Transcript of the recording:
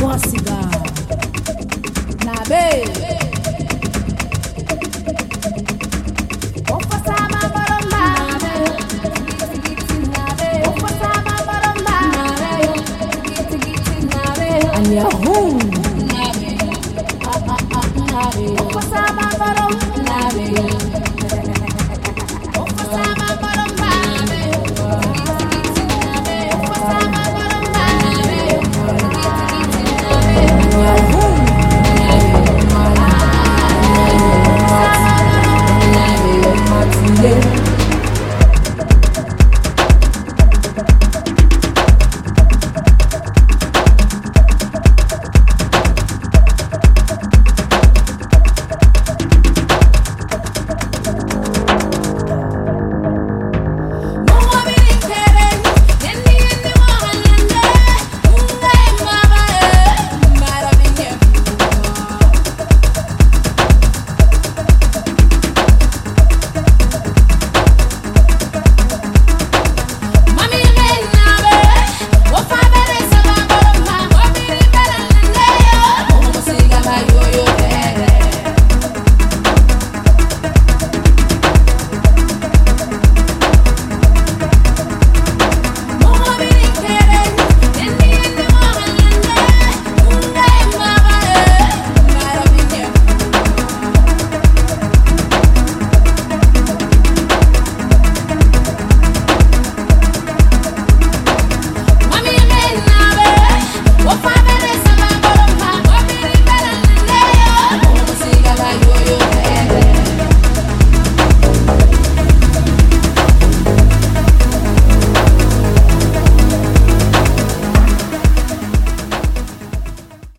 Mossiga. Na beira.